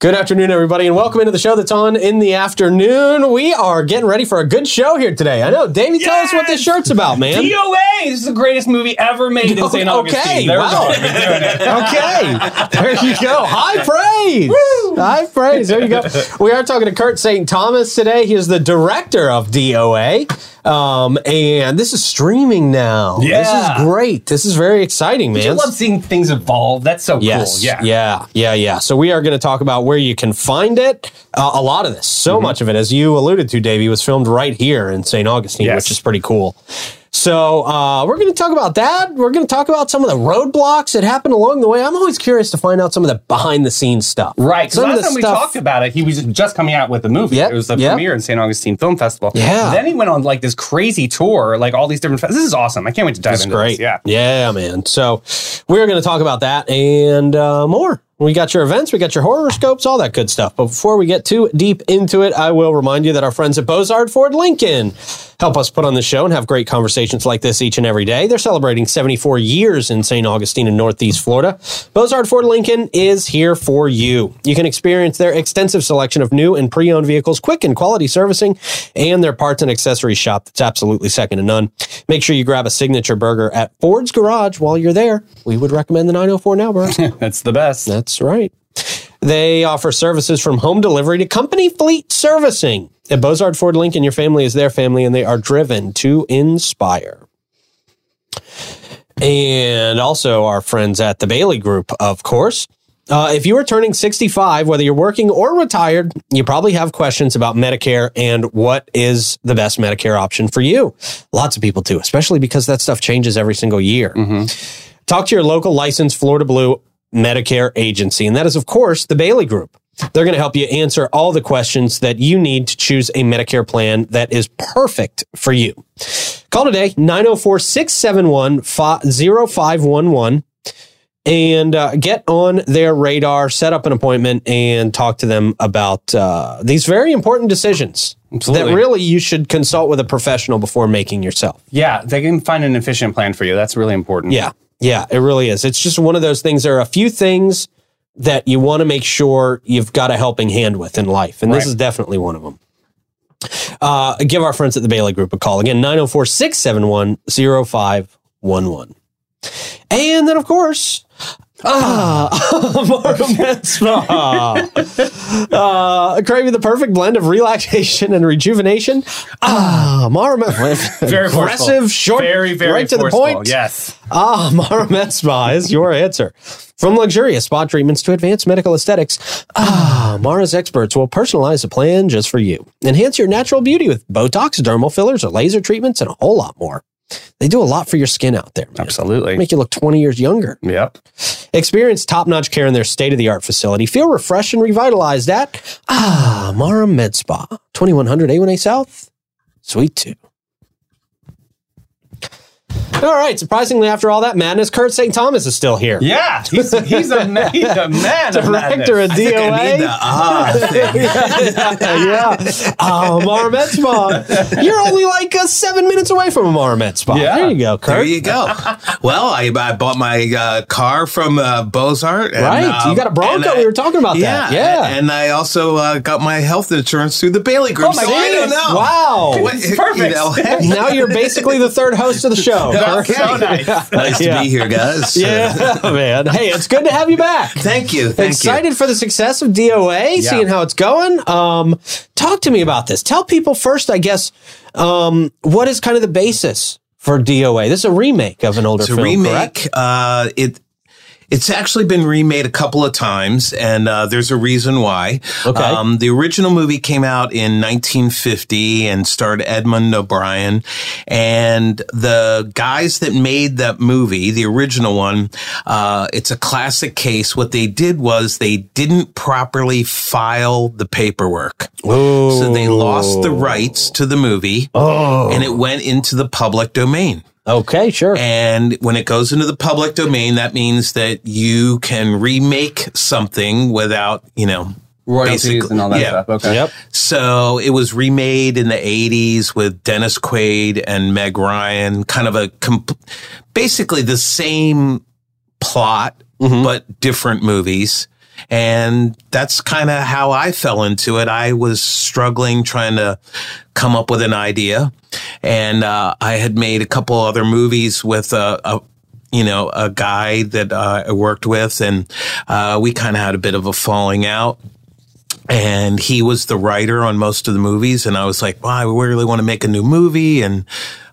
Good afternoon, everybody, and welcome into the show that's on in the afternoon. We are getting ready for a good show here today. I know, Davey, tell us what this shirt's about, man. DOA! This is the greatest movie ever made in St. Augustine. Okay, There wow. Okay, there you go. High praise. High praise. There you go. We are talking to Kurt St. Thomas today. He is the director of DOA. Um, and this is streaming now. This is great. This is very exciting, man. I love seeing things evolve. That's so Yes. cool. Yeah. Yeah. Yeah. Yeah. So we are going to talk about where you can find it. Uh, a lot of this, so Mm-hmm. much of it, as you alluded to, Davey, was filmed right here in St. Augustine, Yes. which is pretty cool. So uh, we're going to talk about that. We're going to talk about some of the roadblocks that happened along the way. I'm always curious to find out some of the behind the scenes stuff. Right. Some of the time we talked about it, he was just coming out with the movie. Yep, It was the yep. premiere in St. Augustine Film Festival. Yeah. Then he went on like this crazy tour, like all these different. Fe- this is awesome. I can't wait to dive It's into great. this. Yeah. Yeah, man. So we're going to talk about that and uh, more. We got your events, we got your horoscopes, all that good stuff. But before we get too deep into it, I will remind you that our friends at Bozard Ford Lincoln help us put on the show and have great conversations like this each and every day. They're celebrating 74 years in St. Augustine in Northeast Florida. Bozard Ford Lincoln is here for you. You can experience their extensive selection of new and pre-owned vehicles, quick and quality servicing, and their parts and accessories shop that's absolutely second to none. Make sure you grab a signature burger at Ford's Garage while you're there. We would recommend the 904 now, bro. That's the best. That's right. They offer services from home delivery to company fleet servicing. At Bozard Ford Lincoln, your family is their family and they are driven to inspire. And also our friends at the Bailey Group, of course. Uh, if you are turning 65, whether you're working or retired, you probably have questions about Medicare and what is the best Medicare option for you. Lots of people do, especially because that stuff changes every single year. Talk to your local licensed Florida Blue Medicare agency, and that is, of course, the Bailey Group. They're going to help you answer all the questions that you need to choose a Medicare plan that is perfect for you. Call today, 904 671 0511 and uh, get on their radar, set up an appointment, and talk to them about uh, these very important decisions Absolutely. that really you should consult with a professional before making yourself. Yeah. They can find an efficient plan for you. That's really important. Yeah, yeah, it really is. It's just one of those things. There are a few things that you want to make sure you've got a helping hand with in life, and this is definitely one of them. Uh, give our friends at the Bailey Group a call. Again, 904 671 0511. And then, of course, ah, Mara Med Spa. uh, craving the perfect blend of relaxation and rejuvenation. Ah, Mara Med Very aggressive, forceful. short, Very, very right to the point. Yes. Ah, Mara Med is your answer. From luxurious spa treatments to advanced medical aesthetics, ah, Mara's experts will personalize a plan just for you. Enhance your natural beauty with Botox, dermal fillers, or laser treatments, and a whole lot more. They do a lot for your skin out there. man. Absolutely. Make you look 20 years younger. Yep. Experience top-notch care in their state-of-the-art facility. Feel refreshed and revitalized at Ah, Mara Med Spa, 2100 A1A South, Suite 2. All right, surprisingly, after all that madness, Kurt St. Thomas is still here. Yeah. He's, he's, a, ma- he's a man. Director of madness. DOA. I need the thing. yeah. Oh, Mara Med Spa. You're only like uh, seven minutes away from a Mara Med Spa. Yeah. There you go, Kurt. There you go. Well, I, I bought my uh, car from uh, Bozard. And, Right. um, you got a Bronco. I- we were talking about yeah, that. Yeah. And I also uh, got my health insurance through the Bailey Group. Oh my so I don't goodness. know. Wow. What- Perfect. You know, now you're basically the third host of the show. That's Kurt. so nice. nice to be here, guys. Yeah, man. Hey, it's good to have you back. Thank you. Thank Excited for the success of DOA, seeing how it's going. Um, talk to me about this. Tell people first, I guess, um, what is kind of the basis for DOA? This is a remake of an older It's a film, remake. correct? Uh, it it's actually been remade a couple of times, and uh, there's a reason why. Okay. Um, the original movie came out in 1950 and starred Edmund O'Brien, and the guys that made that movie, the original one, uh, it's a classic case. What they did was they didn't properly file the paperwork, so they lost the rights to the movie, Oh, and it went into the public domain. Okay, sure. And when it goes into the public domain, that means that you can remake something without, you know, Royalties basically- and all that yeah. stuff. Okay. Yep. So it was remade in the 80s with Dennis Quaid and Meg Ryan, kind of a comp- basically the same plot, Mm-hmm. but different movies. And that's kind of how I fell into it. I was struggling trying to come up with an idea. And uh, I had made a couple other movies with a, a you know, a guy that uh, I worked with, and uh, we kind of had a bit of a falling out. And he was the writer on most of the movies, and I was like, "Well, I really want to make a new movie, and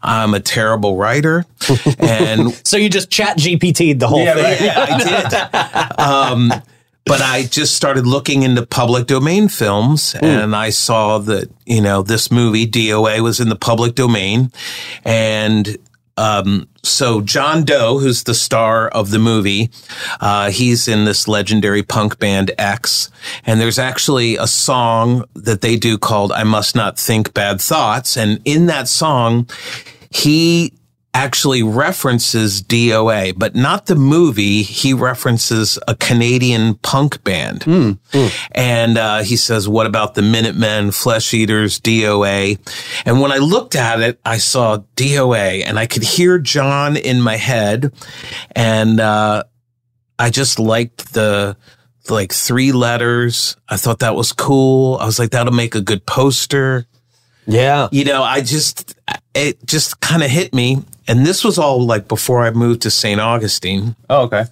I'm a terrible writer." and So you just chat GPT'd the whole Yeah, thing. right. I did. Um, but I just started looking into public domain films and I saw that, you know, this movie, DOA, was in the public domain. And um, so John Doe, who's the star of the movie, uh, he's in this legendary punk band X. And there's actually a song that they do called I Must Not Think Bad Thoughts. And in that song, he actually references DOA, but not the movie. He references a Canadian punk band. And uh, he says, What about the Minutemen, Flesh Eaters, DOA? And when I looked at it, I saw DOA and I could hear John in my head. And uh, I just liked the like three letters. I thought that was cool. I was like, that'll make a good poster Yeah. you know, I just, it just kind of hit me. And this was all like before I moved to St. Augustine. Oh, okay.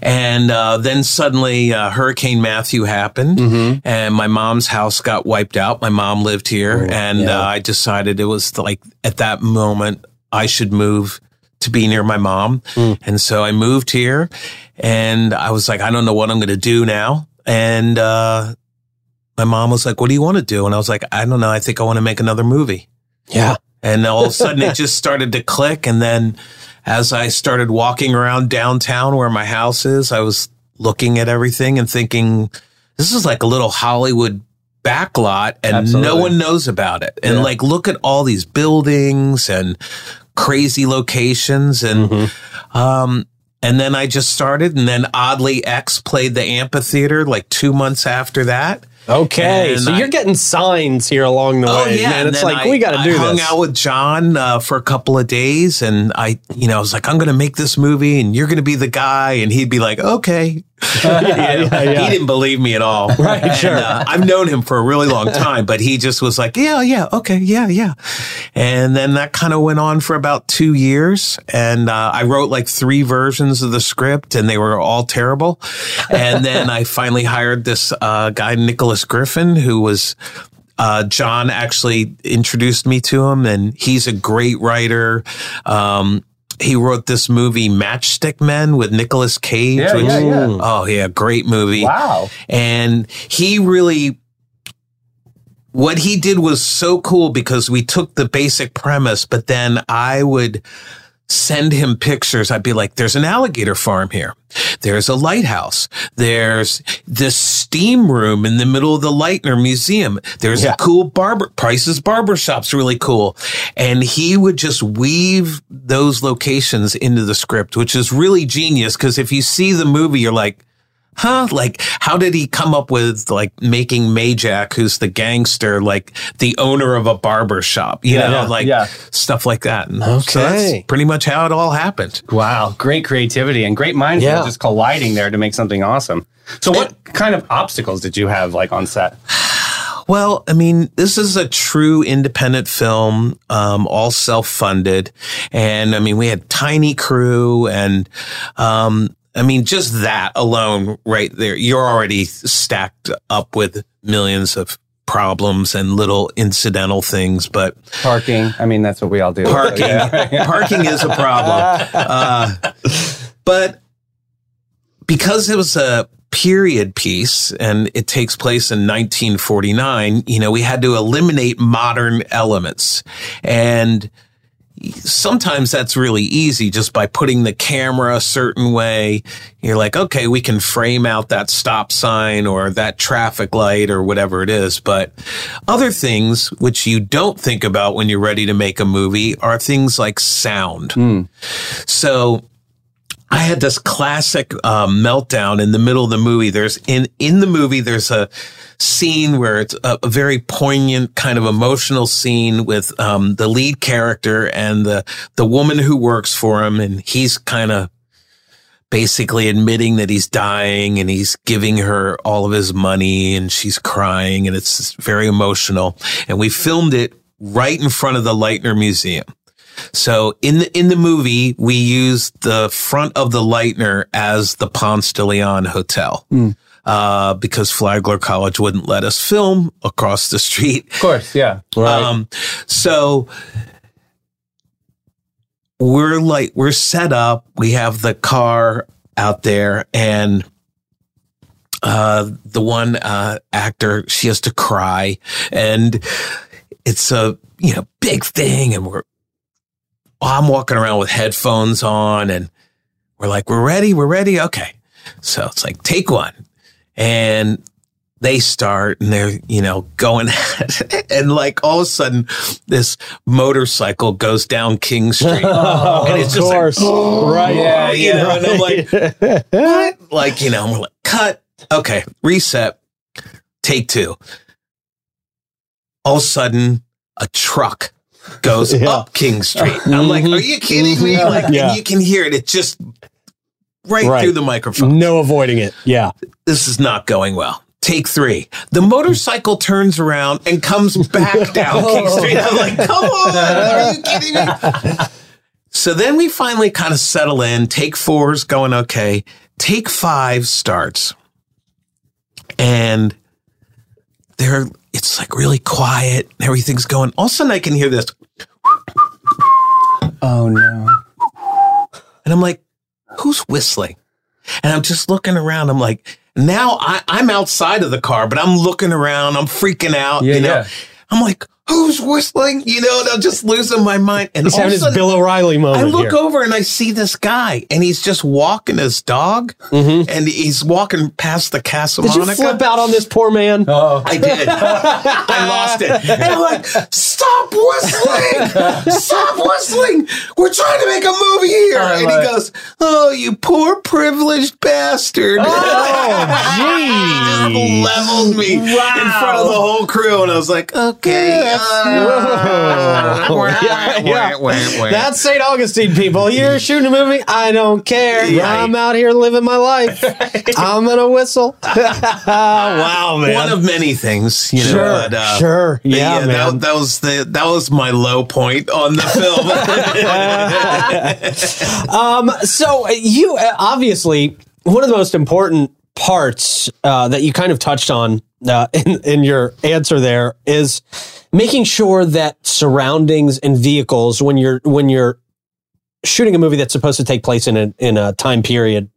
And uh, then suddenly uh, Hurricane Matthew happened and my mom's house got wiped out. My mom lived here. and yeah. uh, I decided it was like at that moment I should move to be near my mom. And so I moved here and I was like, I don't know what I'm going to do now. And uh, my mom was like, What do you want to do? And I was like, I don't know. I think I want to make another movie. Yeah. And all of a sudden it just started to click. And then as I started walking around downtown where my house is, I was looking at everything and thinking, this is like a little Hollywood backlot and no one knows about it. And Yeah. like, look at all these buildings and crazy locations. And, um, and then I just started. And then oddly, X played the amphitheater like two months after that. Okay. And so I- you're getting signs here along the way, man. and It's like I- we got to do I hung this. out with John uh, for a couple of days, and I, you know, I was like, I'm going to make this movie, and you're going to be the guy, and he'd be like, okay. yeah, yeah. He didn't believe me at all. Right, And, sure. uh, I've known him for a really long time, but he just was like, yeah, yeah, okay, yeah, yeah. And then that kind of went on for about two years, and uh, I wrote like three versions of the script, and they were all terrible. And then I finally hired this uh, guy, Nicholas Griffin, who was uh, John actually introduced me to him, and he's a great writer. Um, he wrote this movie Matchstick Men with Nicolas Cage. Yeah, which- yeah, yeah. Oh yeah, great movie. Wow. And he really what he did was so cool because we took the basic premise, but then I would send him pictures. I'd be like, there's an alligator farm here. There's a lighthouse. There's this steam room in the middle of the Lightner Museum. There's Yeah. a cool barber, Price's barber shop's really cool. And he would just weave those locations into the script, which is really genius. Cause if you see the movie, you're like, huh? Like, how did he come up with like making Majak, who's the gangster, like the owner of a barber shop, you Yeah, know, yeah, like yeah. stuff like that. And so Okay. that's pretty much how it all happened. Wow. Great creativity and great minds Yeah. just colliding there to make something awesome. So, what kind of obstacles did you have like on set? Well, I mean, this is a true independent film, um, all self-funded. And I mean, we had tiny crew and, um, I mean, just that alone right there, you're already stacked up with millions of problems and little incidental things, but Parking. I mean, that's what we all do. parking, Yeah. parking is a problem. Uh, but because it was a period piece and it takes place in 1949, you know, we had to eliminate modern elements. And sometimes that's really easy just by putting the camera a certain way. You're like, okay, we can frame out that stop sign or that traffic light or whatever it is. But other things which you don't think about when you're ready to make a movie are things like sound. Hmm. So I had this classic um, meltdown in the middle of the movie. There's in in the movie there's a scene where it's a, a very poignant kind of emotional scene with um, the lead character and the the woman who works for him, and he's kind of basically admitting that he's dying and he's giving her all of his money and she's crying and it's very emotional. And we filmed it right in front of the Lightner Museum. So in the in the movie, we used the front of the Lightner as the Ponce de Leon Hotel. Uh, because Flagler College wouldn't let us film across the street. Of course, yeah. Um, so we're like, we're set up. We have the car out there and, uh, the one, uh, actor, she has to cry and it's a, you know, big thing. And we're, Oh, I'm walking around with headphones on and we're like, we're ready. We're ready. Okay. So it's like, take one. And they start and they're, you know, going and like all of a sudden this motorcycle goes down King Street. Oh, and it's just like, right? yeah, you know, and I'm like, what? Like, you know, we're like, cut. Okay, reset. Take two. All of a sudden, a truck goes Yeah. up King Street. And I'm like, are you kidding me? Like, Yeah. and you can hear it. It just right, Right. through the microphone no avoiding it. Yeah. this is not going well. Take three. The motorcycle turns around and comes back down King oh. Street. I'm like, come on, are you kidding me? So then we finally kind of settle in. Take four is going okay. Take five starts. And there, it's like really quiet. Everything's going. All of a sudden I can hear this. Oh no. And I'm like, who's whistling? And I'm just looking around. I'm like, now I, I'm outside of the car, but I'm looking around. I'm freaking out. Yeah, you know, yeah. I'm like, who's whistling? You know, and I'm just losing my mind. And He's all of having a his sudden, Bill O'Reilly moment I look here. over and I see this guy, and he's just walking his dog, Mhm. and he's walking past the Casa Did you Monica. flip out on this poor man? Oh. I did. I lost it. And I'm like, stop whistling! Stop whistling! We're trying to make a movie here. I and he it. goes, Oh, you poor privileged bastard. Oh, geez. Leveled me in front of the whole crew. And I was like, Okay. Uh, Yeah, yeah. That's St. Augustine, people. You're shooting a movie. I don't care. Yeah. I'm out here living my life. I'm gonna whistle. wow, man. one of many things, you know. sure, but, uh, sure. but Yeah, man. that, that was the that was my low point on the film. um, so uh, you uh, obviously one of the most important parts uh, that you kind of touched on uh, in, in your answer there is making sure that surroundings and vehicles when you're when you're shooting a movie that's supposed to take place in a in a time period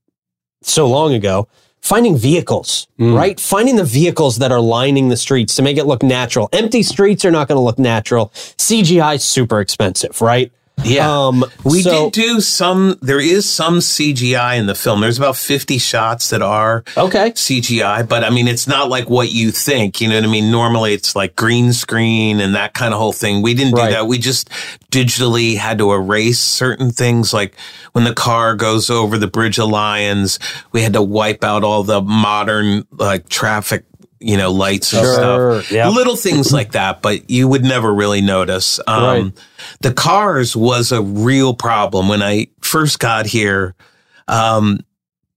so long ago finding vehicles right? Finding the vehicles that are lining the streets to make it look natural. Empty streets are not going to look natural. Cgi is super expensive right Yeah. um We so- did do some, there is some CGI in the film. There's about 50 shots that are okay CGI, but I mean, it's not like what you think. You know what I mean? Normally it's like green screen and that kind of whole thing. We didn't Right. do that. We just digitally had to erase certain things. Like when the car goes over the Bridge of Lions, we had to wipe out all the modern like traffic, you know, lights and Sure, stuff. yep. Little things like that, but you would never really notice. Um, Right. the cars was a real problem when I first got here. Um,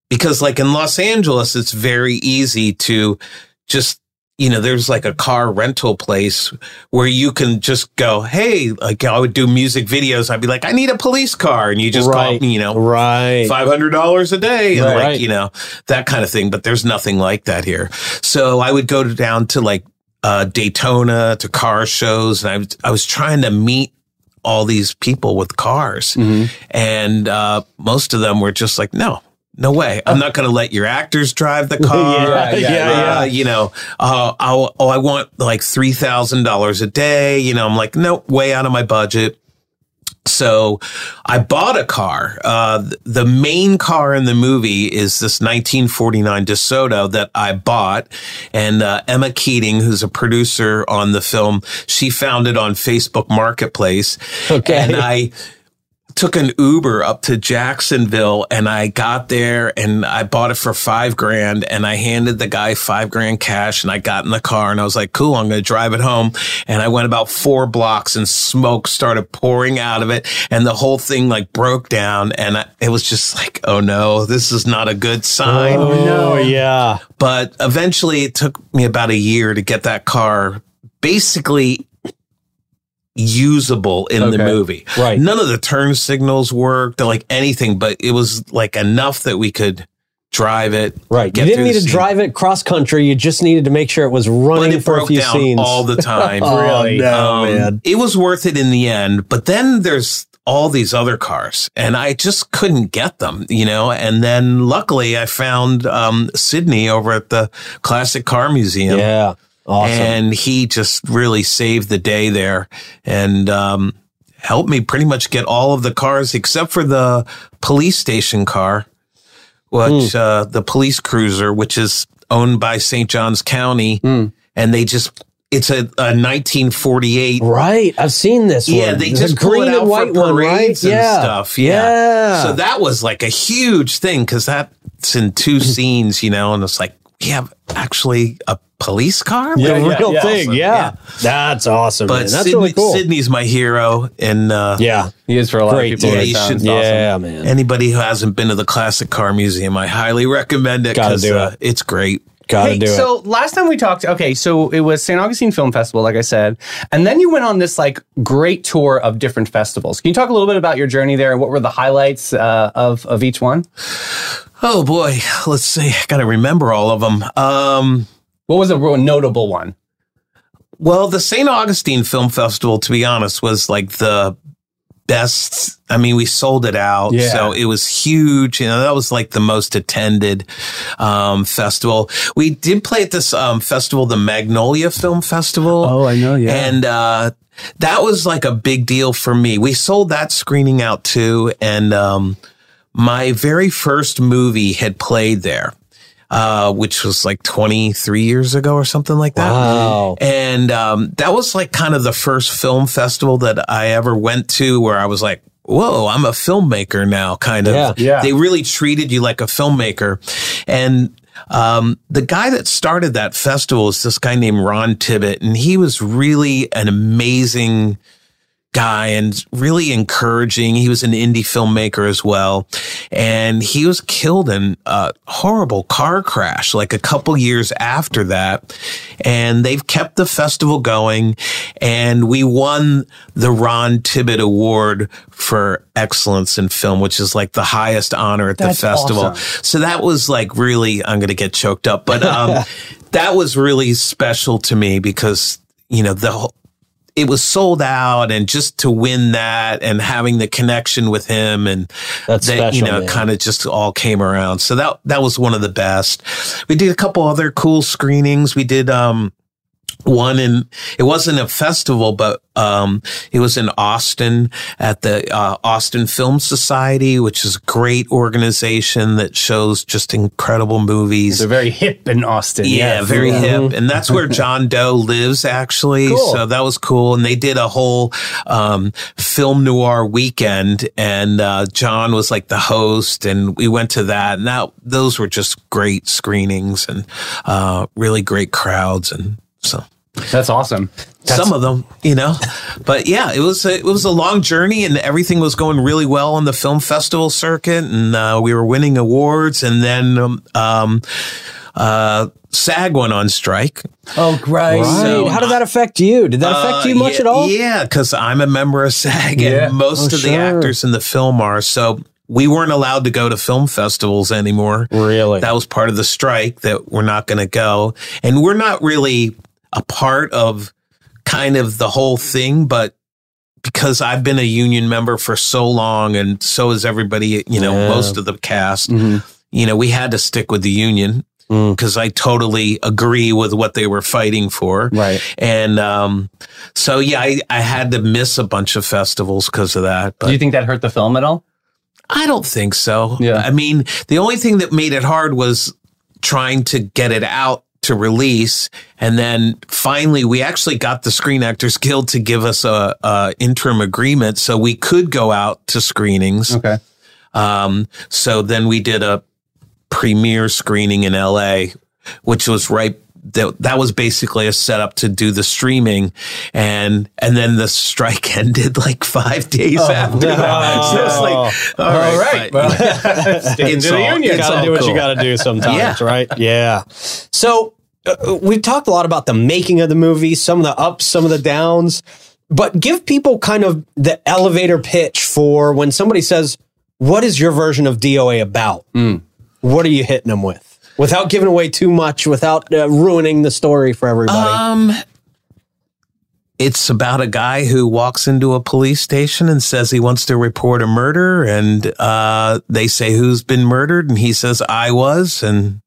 because like in Los Angeles, it's very easy to just, you know, there's like a car rental place where you can just go, Hey, like I would do music videos. I'd be like, I need a police car. And you just call Right. me, you know, right $500 a day and Right. like, you know, that kind of thing. But there's nothing like that here. So I would go to- down to like, uh, Daytona to car shows. And I was, I was trying to meet all these people with cars. And, uh, most of them were just like, no, no way. I'm not going to let your actors drive the car. yeah, yeah, yeah. Uh, you know, uh, I'll, oh, I want like $3,000 a day. You know, I'm like, no, way out of my budget. So I bought a car. Uh, the main car in the movie is this 1949 DeSoto that I bought. And uh, Emma Keating, who's a producer on the film, she found it on Facebook Marketplace. Okay. And I took an Uber up to Jacksonville and I got there and I bought it for five grand and I handed the guy five grand cash and I got in the car and I was like, cool, I'm going to drive it home. And I went about four blocks and smoke started pouring out of it and the whole thing like broke down. And I, it was just like, oh no, this is not a good sign. Oh, no. Oh, yeah. But eventually it took me about a year to get that car basically usable in the movie. Right. None of the turn signals worked, like anything, but it was like enough that we could drive it. Right. You didn't need to scene. drive it cross country. You just needed to make sure it was But running it for a few down scenes. all the time. Oh, Really? no, Um, man. It was worth it in the end, but then there's all these other cars and I just couldn't get them, you know? And then luckily I found, um, Sydney over at the Classic Car Museum. Yeah. Awesome. And he just really saved the day there and, um, helped me pretty much get all of the cars except for the police station car, which, Hmm. uh, the police cruiser, which is owned by St. Johns County. Hmm. And they just, it's a, a 1948 right. I've seen this yeah, one. they There's just green it out and white for one, right? parades and yeah. stuff. Yeah. Yeah. So that was like a huge thing because that's in two scenes, you know, and it's like we have actually a police car. the yeah, real yeah. thing. Awesome. Yeah. Yeah. That's awesome. But man. That's Sydney, really cool. Sydney's my hero, and uh, yeah. He is for a lot Great of people. dude. It He sounds should- awesome. Yeah, man. anybody who hasn't been to the Classic Car Museum, I highly recommend it. Gotta 'cause, do uh, it. It's great. Gotta Hey, do it. so last time we talked, okay, so it was St. Augustine Film Festival, like I said, and then you went on this like great tour of different festivals. Can you talk a little bit about your journey there and what were the highlights uh, of of each one? Oh boy, let's see. I got to remember all of them. Um, What was a real notable one? Well, the St. Augustine Film Festival, to be honest, was like the best. I mean, we sold it out. Yeah. So it was huge. You know, that was like the most attended, um, festival. We did play at this, um, festival, the Magnolia Film Festival. Oh, I know, yeah. And, uh, that was like a big deal for me. We sold that screening out too. And, um, my very first movie had played there, uh, which was like 23 years ago or something like that. Wow. And um, that was like kind of the first film festival that I ever went to where I was like, whoa, I'm a filmmaker now, kind of. Yeah. Yeah. They really treated you like a filmmaker. And um, the guy that started that festival is this guy named Ron Tibbett, and he was really an amazing guy and really encouraging. He was an indie filmmaker as well. And he was killed in a horrible car crash like a couple years after that. And they've kept the festival going. And we won the Ron Tibbett Award for excellence in film, which is like the highest honor at That's the festival. awesome. So that was like really, I'm going to get choked up, but, um, that was really special to me because, you know, the whole, it was sold out and just to win that and having the connection with him and That's that, you know, kind of just all came around. So that, that was one of the best. We did a couple other cool screenings. We did, um, one in it wasn't a festival but um it was in austin at the uh, austin film society which is a great organization that shows just incredible movies They're very hip in Austin. yeah, very Yeah. hip. And that's where John Doe lives actually. Cool. So that was cool. And they did a whole, um, film noir weekend and, uh, John was like the host and we went to that and that, those were just great screenings and, uh, really great crowds. And so That's awesome. some of them, you know, but yeah, it was a, it was a long journey, and everything was going really well on the film festival circuit, and uh, we were winning awards, and then um, um, uh, SAG went on strike. Oh, great. Right. So- How did that affect you? Did that affect Uh, you much yeah, at all? Yeah, because I'm a member of SAG, Yeah. and most Oh, of the actors in the film are. So we weren't allowed to go to film festivals anymore. Really? That was part of the strike that we're not going to go. And we're not really a part of kind of the whole thing, but because I've been a union member for so long and so is everybody, you know, Yeah. most of the cast, Mhm. you know, we had to stick with the union Mm. because I totally agree with what they were fighting for. Right. And um, so, yeah, I, I had to miss a bunch of festivals because of that. But Do you think that hurt the film at all? I don't think so. Yeah. I mean, the only thing that made it hard was trying to get it out to release. And then finally, we actually got the Screen Actors Guild to give us a, a interim agreement so we could go out to screenings. Okay. Um, so then we did a premiere screening in LA, which was right. That, that was basically a setup to do the streaming and and then the strike ended like five days after that. So it's like, all right, All right. but- Well, it's to the all- union. You got to all do what cool. you got to do sometimes, Yeah. right? Yeah. So uh, we've talked a lot about the making of the movie, some of the ups, some of the downs, but give people kind of the elevator pitch for when somebody says, "What is your version of DOA about?" What are you hitting them with? Without giving away too much, without uh, ruining the story for everybody. Um, it's about a guy who walks into a police station and says he wants to report a murder, and uh, they say who's been murdered, and he says I was, and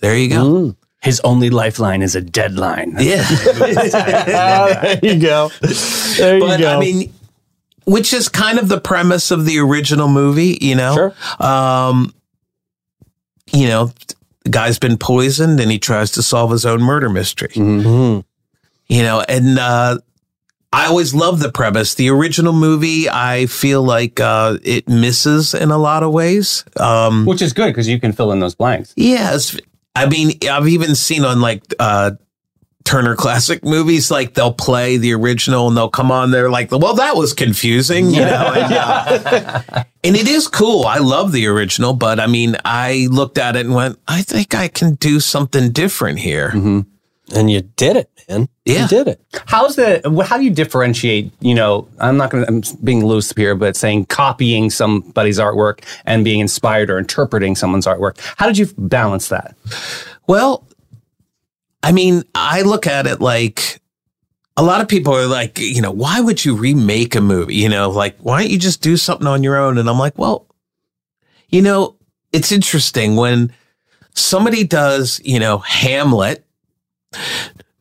there you go. His only lifeline is a deadline. Yeah, there you go. There you but go. I mean, which is kind of the premise of the original movie, you know. Sure. Um, you know, the guy's been poisoned, and he tries to solve his own murder mystery. Mhm. you know and uh i always love the premise the original movie i feel like uh it misses in a lot of ways um Which is good because you can fill in those blanks. yes i mean i've even seen on like uh Turner Classic movies, like they'll play the original and they'll come on there like, well, that was confusing, you know. And, uh, and it is cool. I love the original, but I mean, I looked at it and went, I think I can do something different here. and you did it, man. Yeah. You did it. How's the? How do you differentiate? You know, I'm not going to. I'm being loose here, but saying copying somebody's artwork and being inspired or interpreting someone's artwork. How did you balance that? Well, I mean, I look at it like a lot of people are like, you know, why would you remake a movie? You know, like, why don't you just do something on your own? And I'm like, well, you know, it's interesting when somebody does, you know, Hamlet,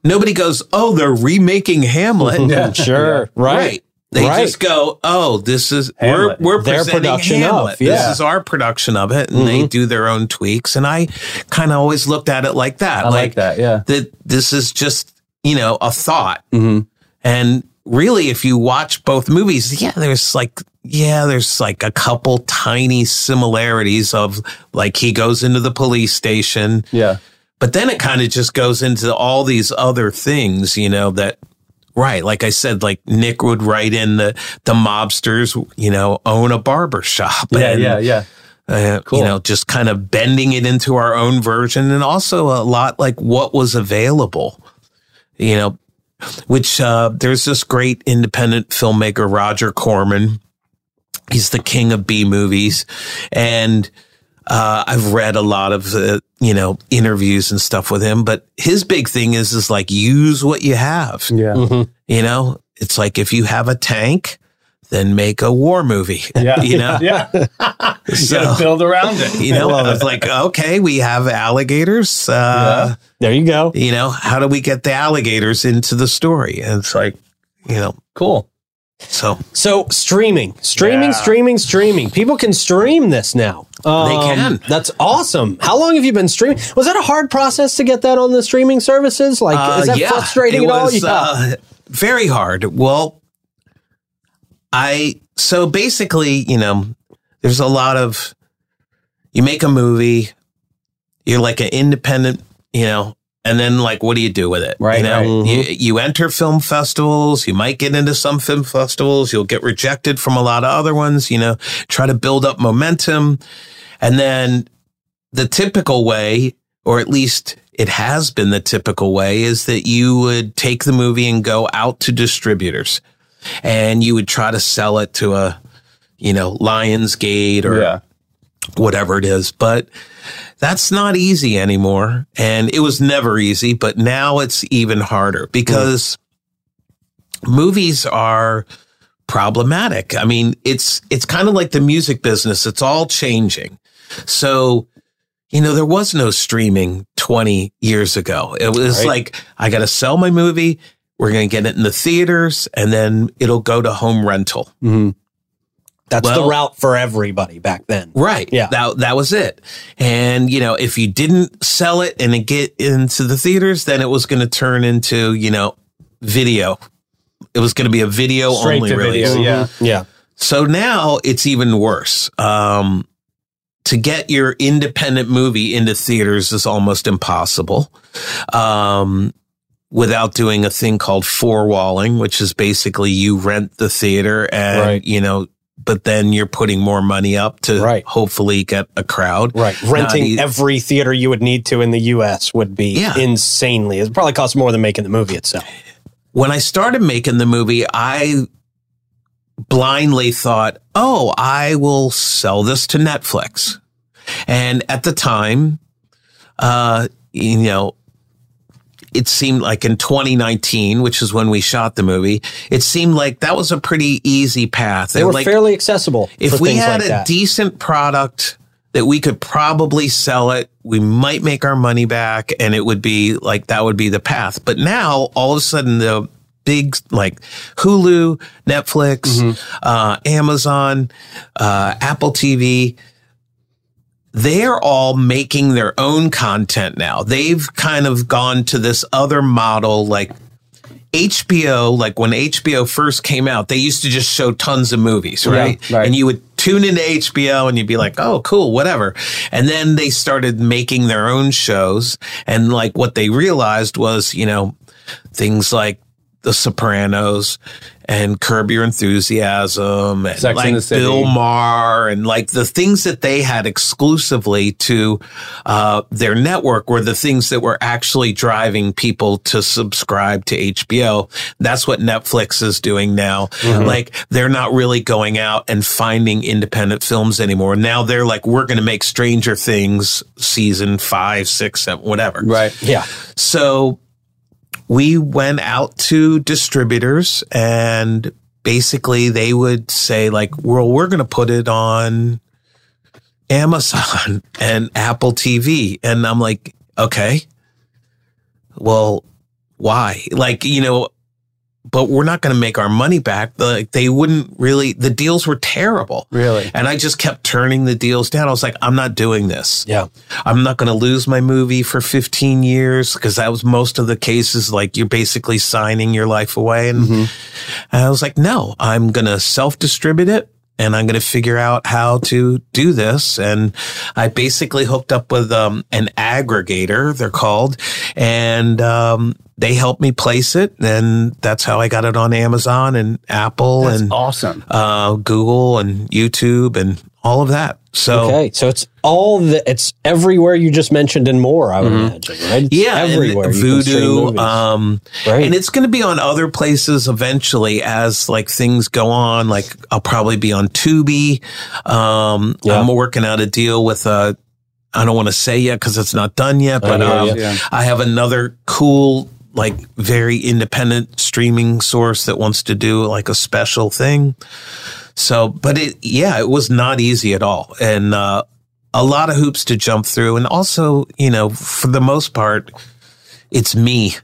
nobody goes, oh, they're remaking Hamlet. Sure. Right. They Right. just go, oh, this is Hamlet. we're we're Their presenting production of, Hamlet. yeah. This is our production of it, and they do their own tweaks. And I kind of always looked at it like that, I like that. Yeah. that this is just you know a thought, Mhm. and really, if you watch both movies, yeah, there's like yeah, there's like a couple tiny similarities of like he goes into the police station, Yeah. but then it kind of just goes into all these other things, you know, that right, like I said, like Nick would write in the the mobsters, you know, own a barber shop. Yeah. and, Yeah. Yeah. uh, Cool. You know, just kind of bending it into our own version, and also a lot like what was available. You know, which uh, there's this great independent filmmaker Roger Corman. He's the king of B movies, and uh, I've read a lot of uh, you know interviews and stuff with him. But his big thing is is like use what you have. Yeah. You know, it's like if you have a tank, then make a war movie. Yeah. you know, Yeah. you So- gotta build around it. you know, I was like, okay, we have alligators. Uh, There you go. You know, how do we get the alligators into the story? And it's like, you know, Cool. So So streaming, streaming, Yeah. streaming, streaming. People can stream this now. Um, can. That's awesome. How long have you been streaming? Was that a hard process to get that on the streaming services? Like, uh, is that yeah, frustrating at all? Yeah. uh, very hard. Well, I so basically, you know, there's a lot of you make a movie, you're like an independent, you know, and then like what do you do with it? Right, You know, right. you, mm-hmm. you enter film festivals, you might get into some film festivals, you'll get rejected from a lot of other ones, you know, try to build up momentum. And then the typical way, or at least it has been the typical way, is that you would take the movie and go out to distributors and you would try to sell it to a, you know, Lionsgate or Yeah. Whatever it is. But that's not easy anymore. And it was never easy, but now it's even harder because movies are problematic. I mean, it's it's kind of like the music business. It's all changing. So, you know, there was no streaming 20 years ago. It was Right. like I got to sell my movie, we're going to get it in the theaters and then it'll go to home rental. Mhm. That's the route for everybody back then. Right. Yeah. That that was it. And you know, if you didn't sell it and it get into the theaters, then it was going to turn into you know video. It was going to be a video Straight only release. video, yeah. Yeah. So now it's even worse. Um, to get your independent movie into theaters is almost impossible. Um, without doing a thing called four walling, which is basically you rent the theater and, Right. you know, but then you're putting more money up to Right. hopefully get a crowd. Right. Renting every theater you would need to in the US would be Yeah. insanely. It probably costs more than making the movie itself. when I started making the movie, I blindly thought, oh, I will sell this to Netflix. And at the time, uh, you know, it seemed like in 2019, which is when we shot the movie, it seemed like that was a pretty easy path. They were like, fairly accessible. if we had like a that. decent product that we could probably sell it, we might make our money back and it would be like that would be the path. But now all of a sudden the big like Hulu, Netflix, Mm-hmm. uh, Amazon, uh, Apple TV, they're all making their own content now. They've kind of gone to this other model like HBO, like when HBO first came out, they used to just show tons of movies, right? right. And you would tune into HBO and you'd be like, oh, cool, whatever. And then they started making their own shows. And like what they realized was, you know, things like The Sopranos and Curb Your Enthusiasm and Sex like Bill Maher and like the things that they had exclusively to uh, their network were the things that were actually driving people to subscribe to HBO. That's what Netflix is doing now. Mm-hmm. Like they're not really going out and finding independent films anymore. Now they're like, we're going to make Stranger Things season five, six, seven, whatever. Right. yeah. So we went out to distributors and basically they would say like, well, we're going to put it on Amazon and Apple TV. And I'm like, okay, well, why? Like, you know, but we're not going to make our money back. Like they wouldn't really, the deals were terrible. Really? And I just kept turning the deals down. I was like, I'm not doing this. Yeah. I'm not going to lose my movie for 15 years because that was most of the cases. Like you're basically signing your life away. And, and I was like, no, I'm going to self distribute it and I'm going to figure out how to do this. And I basically hooked up with um, an aggregator, they're called, and um, they helped me place it. And that's how I got it on Amazon and Apple That's and awesome. uh, Google and YouTube and all of that. So Okay. So it's all the, it's everywhere you just mentioned and more, I would imagine, right? It's Mm-hmm. Yeah, everywhere. you Vudu, um, Right. and it's going to be on other places eventually as like things go on. Like I'll probably be on Tubi. Um, Yeah. I'm working out a deal with a. I don't want to say yet because it's not done yet, but hear um. Yeah. I have another cool, like very independent streaming source that wants to do like a special thing. So, but it, yeah, it was not easy at all. And, uh, a lot of hoops to jump through. And also, you know, for the most part, it's me.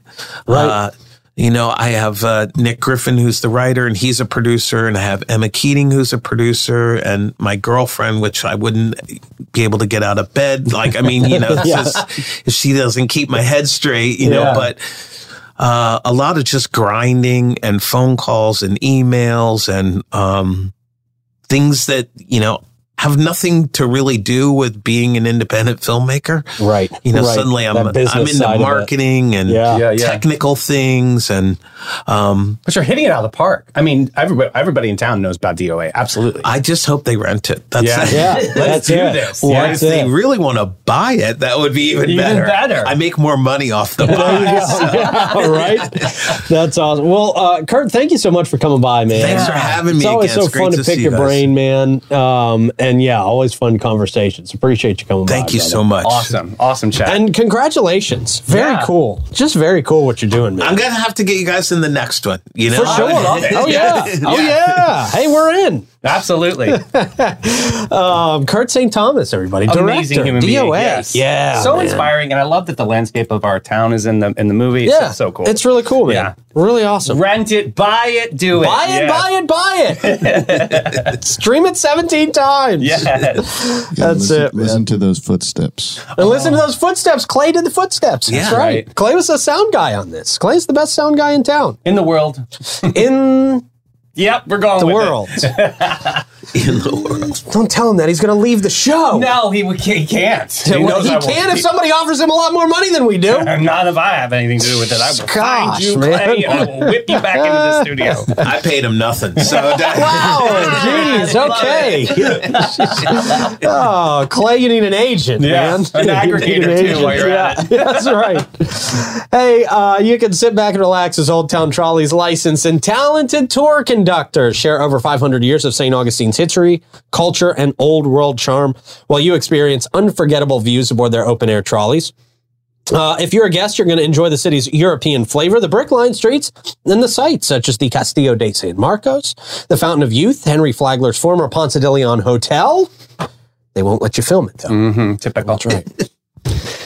Right. Uh, you know, I have uh, Nick Griffin, who's the writer, and he's a producer, and I have Emma Keating, who's a producer, and my girlfriend, which I wouldn't be able to get out of bed. Like, I mean, you know, Yeah. just, she doesn't keep my head straight, you know, Yeah. but uh, a lot of just grinding and phone calls and emails and um, things that, you know, have nothing to really do with being an independent filmmaker. right. You know, right. suddenly I'm That business I'm into side of it. marketing and Yeah. Yeah, yeah. technical things and um, But you're hitting it out of the park. I mean, everybody, everybody in town knows about DOA. Absolutely. I just hope they rent it. That's Yeah. Yeah. Let's that's do it. this. Or Yeah, if they really want to buy it, that would be even, Even better. better. I make more money off the There you buy. go. yeah, all right. That's awesome. Well, uh, Kurt, thank you so much for coming by, man. Thanks for having me It's always again. so It's fun to, to pick see your you guys. brain, man. Um, and yeah, always fun conversations. Appreciate you coming by. Thank you brother. so much. awesome. Awesome chat. And congratulations. Very Yeah. cool. Just very cool what you're doing, man. I'm gonna have to get you guys in the next one. You know, For sure. Oh yeah. Oh yeah. Hey, we're in. Absolutely. Um, Kurt St. Thomas, everybody. Amazing Director, human being. Yes. Yeah. So man. inspiring. And I love that the landscape of our town is in the in the movie. It's Yeah. so cool. It's really cool, man. Yeah. Really awesome. Rent it, buy it, do it. Buy it, Yes. buy it, buy it. Stream it 17 times. Yes. Yeah, That's listen, it, man. Listen to those footsteps. And listen to those footsteps. Clay did the footsteps. That's right. Right. Clay was the sound guy on this. Clay's the best sound guy in town. In the world. In Yep, we're going the with it. world. in the world. Don't tell him that. He's going to leave the show. No, he, he can't. He, Well, knows he I won't. can if somebody offers him a lot more money than we do. Not if I have anything to do with it. I will Gosh, find you, man. Clay, and I will whip you back into the studio. I paid him nothing. So Wow, jeez, okay. oh, Clay, you need an agent, Yeah, man. an You need aggregator, too, while you're yeah, at That's right. hey, uh, you can sit back and relax as Old Town Trolley's licensed and talented tour conductors share over 500 years of St. Augustine's history, culture, and old world charm while you experience unforgettable views aboard their open air trolleys. Uh, if you're a guest, you're going to enjoy the city's European flavor, the brick lined streets, and the sights such as the Castillo de San Marcos, the Fountain of Youth, Henry Flagler's former Ponce de Leon Hotel. They won't let you film it, though. Mm-hmm, typical. That's right.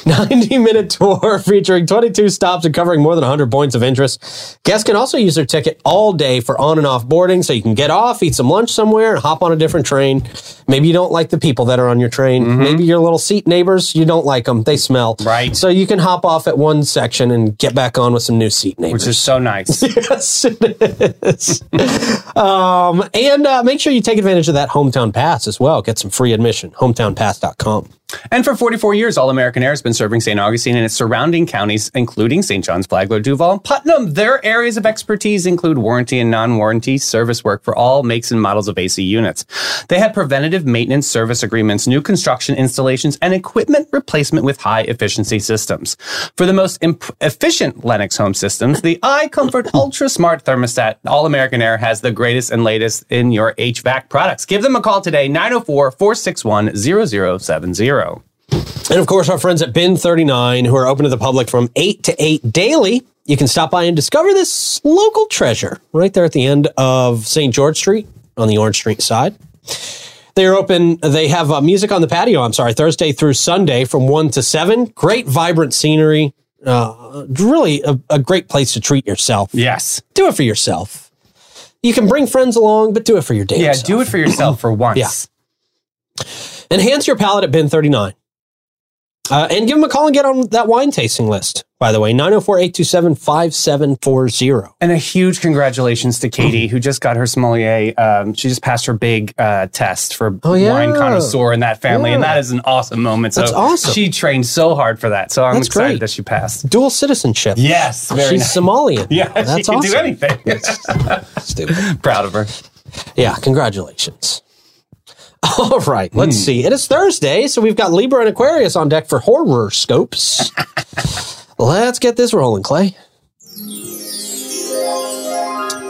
90 minute tour featuring 22 stops and covering more than 100 points of interest. Guests can also use their ticket all day for on and off boarding, so you can get off, eat some lunch somewhere, and hop on a different train. Maybe you don't like the people that are on your train. Maybe your little seat neighbors, you don't like them. They smell. Right. So you can hop off at one section and get back on with some new seat neighbors. Which is so nice. yes, it is. um, and uh, make sure you take advantage of that hometown pass as well. Get some free admission. Hometownpass.com. And for 44 years, All American Air has been serving St. Augustine and its surrounding counties, including St. John's, Flagler, Duval, and Putnam. Their areas of expertise include warranty and non warranty service work for all makes and models of AC units. They have preventative maintenance service agreements, new construction installations, and equipment replacement with high efficiency systems. For the most imp- efficient Lennox home systems, the iComfort Ultra Smart Thermostat, All American Air has the greatest and latest in your HVAC products. Give them a call today, 904 461 0070. And of course, our friends at Bin 39, who are open to the public from 8 to 8 daily. You can stop by and discover this local treasure right there at the end of St. George Street on the Orange Street side. They are open. They have uh, music on the patio. I'm sorry, Thursday through Sunday from 1 to 7. Great, vibrant scenery. Uh, really a, a great place to treat yourself. Yes. Do it for yourself. You can bring friends along, but do it for your damn Yeah, do it for yourself for once. Yeah. Enhance your palate at Bin 39. Uh, and give them a call and get on that wine tasting list, by the way, 904 827 5740. And a huge congratulations to Katie, who just got her sommelier. Um, she just passed her big uh, test for Oh, yeah. wine connoisseur in that family, and that is an awesome moment. So That's awesome. She trained so hard for that, so I'm That's excited great. that she passed. Dual citizenship. Yes, She's nice. Somalian. Yeah, That's she can awesome. do anything. Stupid. Proud of her. Yeah, congratulations. All right, let's Hmm. see. It is Thursday, so we've got Libra and Aquarius on deck for horror scopes. let's get this rolling, Clay.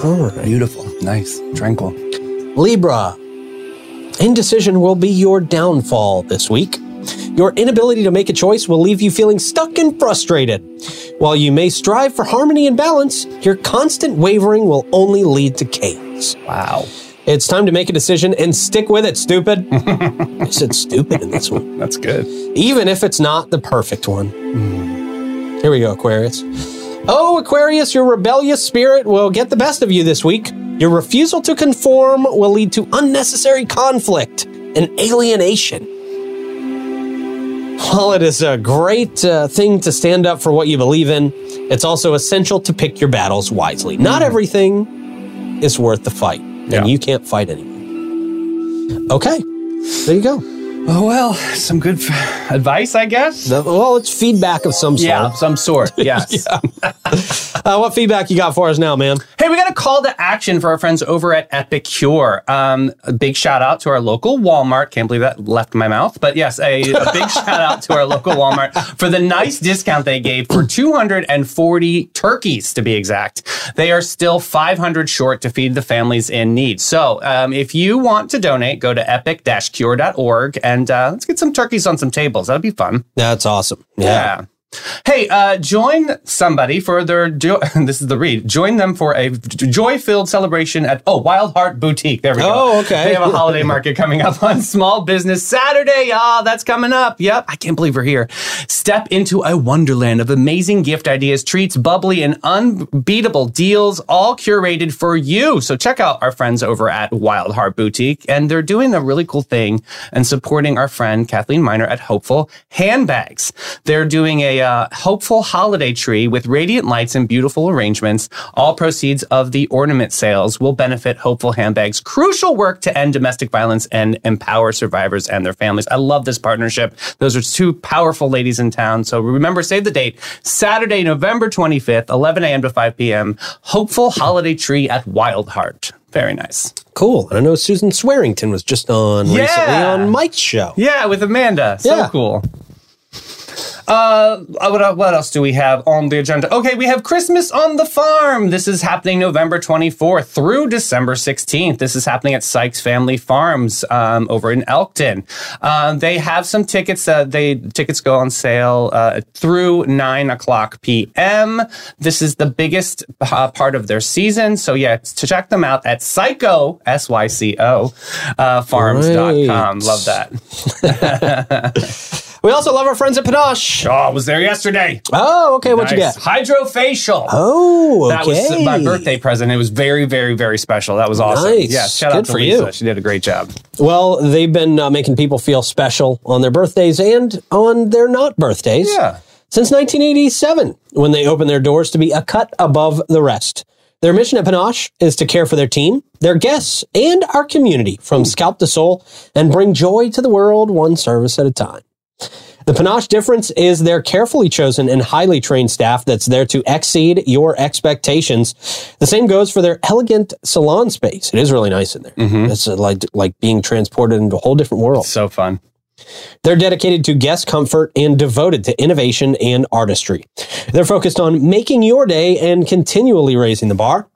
All right. Beautiful, nice, tranquil. Libra. Indecision will be your downfall this week. Your inability to make a choice will leave you feeling stuck and frustrated. While you may strive for harmony and balance, your constant wavering will only lead to chaos. Wow, It's time to make a decision and stick with it, stupid. I said stupid in this one. that's good. Even if it's not the perfect one. Here we go, Aquarius. Oh, Aquarius, your rebellious spirit will get the best of you this week. Your refusal to conform will lead to unnecessary conflict and alienation. While it is a great uh, thing to stand up for what you believe in, it's also essential to pick your battles wisely. Not everything is worth the fight, Yeah. and you can't fight anyone. Okay, there you go. Oh well, some good f- advice, I guess. The- well, it's feedback of some sort. Yeah, some sort. Yes. Uh, what feedback you got for us now, man? Hey, we got a call to action for our friends over at Epicure. Um, a big shout out to our local Walmart. Can't believe that left my mouth, but yes, a, a big shout out to our local Walmart for the nice discount they gave for 240 turkeys, to be exact. They are still 500 short to feed the families in need. So, um, if you want to donate, go to epic-cure.org and uh, let's get some turkeys on some tables. That'd be fun. That's awesome. Yeah. Hey, uh, join somebody for their jo- this is the read. Join them for a joy-filled celebration at oh Wild Heart Boutique. There we go. Oh, okay. They have a holiday market coming up on Small Business Saturday. Ah, that's coming up. Yep, I can't believe we're here. Step into a wonderland of amazing gift ideas, treats, bubbly and unbeatable deals, all curated for you. So check out our friends over at Wild Heart Boutique, and they're doing a really cool thing and supporting our friend Kathleen Miner at Hopeful Handbags. They're doing a uh, hopeful holiday tree with radiant lights and beautiful arrangements. All proceeds of the ornament sales will benefit Hopeful Handbags' crucial work to end domestic violence and empower survivors and their families. I love this partnership. Those are two powerful ladies in town. So remember, save the date Saturday, November 25th, 11 a.m. to 5 p.m. Hopeful Holiday Tree at Wild Heart. Very nice. Cool. And I know Susan Swearington was just on recently Yeah. on Mike's show. Yeah, with Amanda. So Yeah. cool. Uh, what, what else do we have on the agenda? Okay, we have Christmas on the Farm. This is happening November 24th through December 16th. This is happening at Sykes Family Farms um, over in Elkton. Um, they have some tickets. Uh, they tickets go on sale uh, through 9 o'clock p.m. This is the biggest uh, part of their season. So yeah, to check them out at Psycho, S-Y-C-O, uh, farms.com. Right. Love that. We also love our friends at Panache. Oh, I was there yesterday. Oh, okay. What'd you Nice. get? Hydrofacial. Oh, okay. That was my birthday present. It was very, very, very special. That was awesome. Nice. Yeah, shout Good out to for Lisa. you. She did a great job. Well, they've been uh, making people feel special on their birthdays and on their not birthdays. Yeah. Since 1987, when they opened their doors to be a cut above the rest. Their mission at Panache is to care for their team, their guests, and our community from scalp to soul and bring joy to the world one service at a time. The Panache difference is their carefully chosen and highly trained staff that's there to exceed your expectations. The same goes for their elegant salon space. It is really nice in there. It's uh, like like being transported into a whole different world. So fun. They're dedicated to guest comfort and devoted to innovation and artistry. They're focused on making your day and continually raising the bar.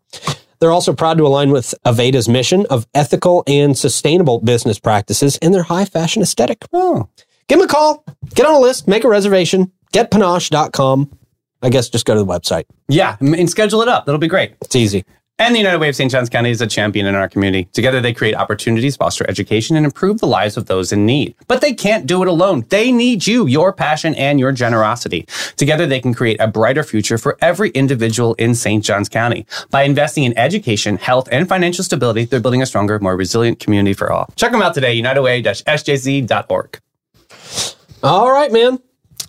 They're also proud to align with Aveda's mission of ethical and sustainable business practices and their high fashion aesthetic. Oh. Give them a call, get on a list, make a reservation, getpanache.com. I guess just go to the website. Yeah, and schedule it up. That'll be great. It's easy. And the United Way of St. Johns County is a champion in our community. Together, they create opportunities, foster education, and improve the lives of those in need. But they can't do it alone. They need you, your passion, and your generosity. Together, they can create a brighter future for every individual in St. Johns County. By investing in education, health, and financial stability, they're building a stronger, more resilient community for all. Check them out today, unitedway-sjz.org. All right, man.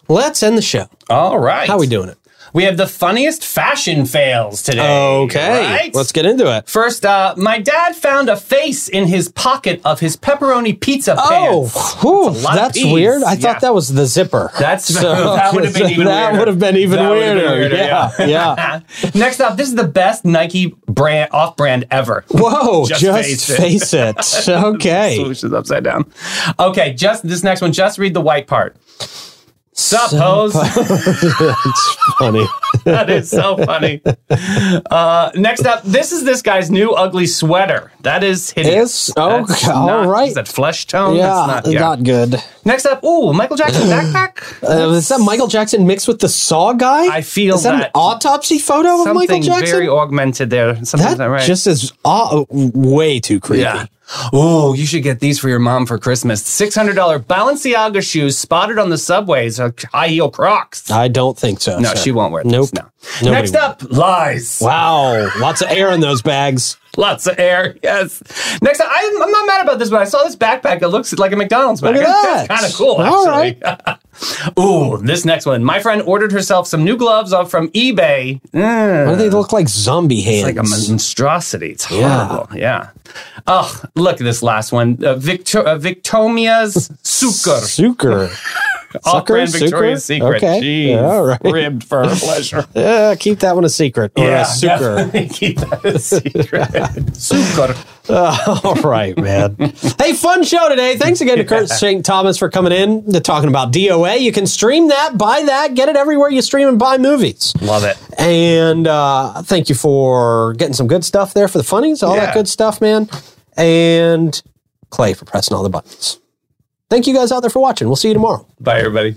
Let's end the show. All right. How we doing it? We have the funniest fashion fails today. Okay. right? Let's get into it. First, uh, my dad found a face in his pocket of his pepperoni pizza Oh, pants. whew, That's a lot of that's weird. I Yeah. thought that was the zipper. That's that would have been even that weirder. would have been even That weirder. been weirder, yeah, yeah. Next up, this is the best Nike brand off-brand ever. Whoa, Just just, face face it. Okay. Swoosh is upside down. Okay, just this next one. Just read the white part. Suppose It's funny. that is so funny. Uh, next up, this is this guy's new ugly sweater. That is hideous. Is- oh, That's all not- right. Is that flesh tone? Yeah, That's not, good. Next up, ooh, Michael Jackson backpack. Uh, is that Michael Jackson mixed with the Saw guy? I feel is that, that an autopsy photo of Michael Something Jackson? very augmented there. Something that that right. just is aw- way too creepy. yeah. Oh, you should get these for your mom for Christmas. Six hundred dollar Balenciaga shoes spotted on the subways. High heel Crocs. I don't think so. No, sir. she won't wear these. Nope. No. Nobody Next will. up, lies. Wow, lots of air in those bags. Lots of air. Yes. Next up, I'm, I'm not mad about this, but I saw this backpack. It looks like a McDonald's bag. Look at that. That's kind of cool, All actually. Ooh, this next one. My friend ordered herself some new gloves off from eBay. Mm, Why do they look like zombie hands? like a monstrosity. It's Yeah. horrible. Yeah. Oh, look at this last one. Uh, Victor- uh, Victomia's Sucre. Sucre. Off-brand Sucre? Victoria's Secret. Okay. Jeez. Yeah, all right. Ribbed for her pleasure. Yeah, keep that one a secret. Or a sucre. keep that a secret. Sucre. All right, man. hey, fun show today. Thanks again to Kurt St. Thomas for coming in to talking about DOA. You can stream that, buy that, get it everywhere you stream and buy movies. Love it. And uh, thank you for getting some good stuff there for the funnies, all Yeah. that good stuff, man. And Clay for pressing all the buttons. Thank you guys out there for watching. We'll see you tomorrow. Bye, everybody.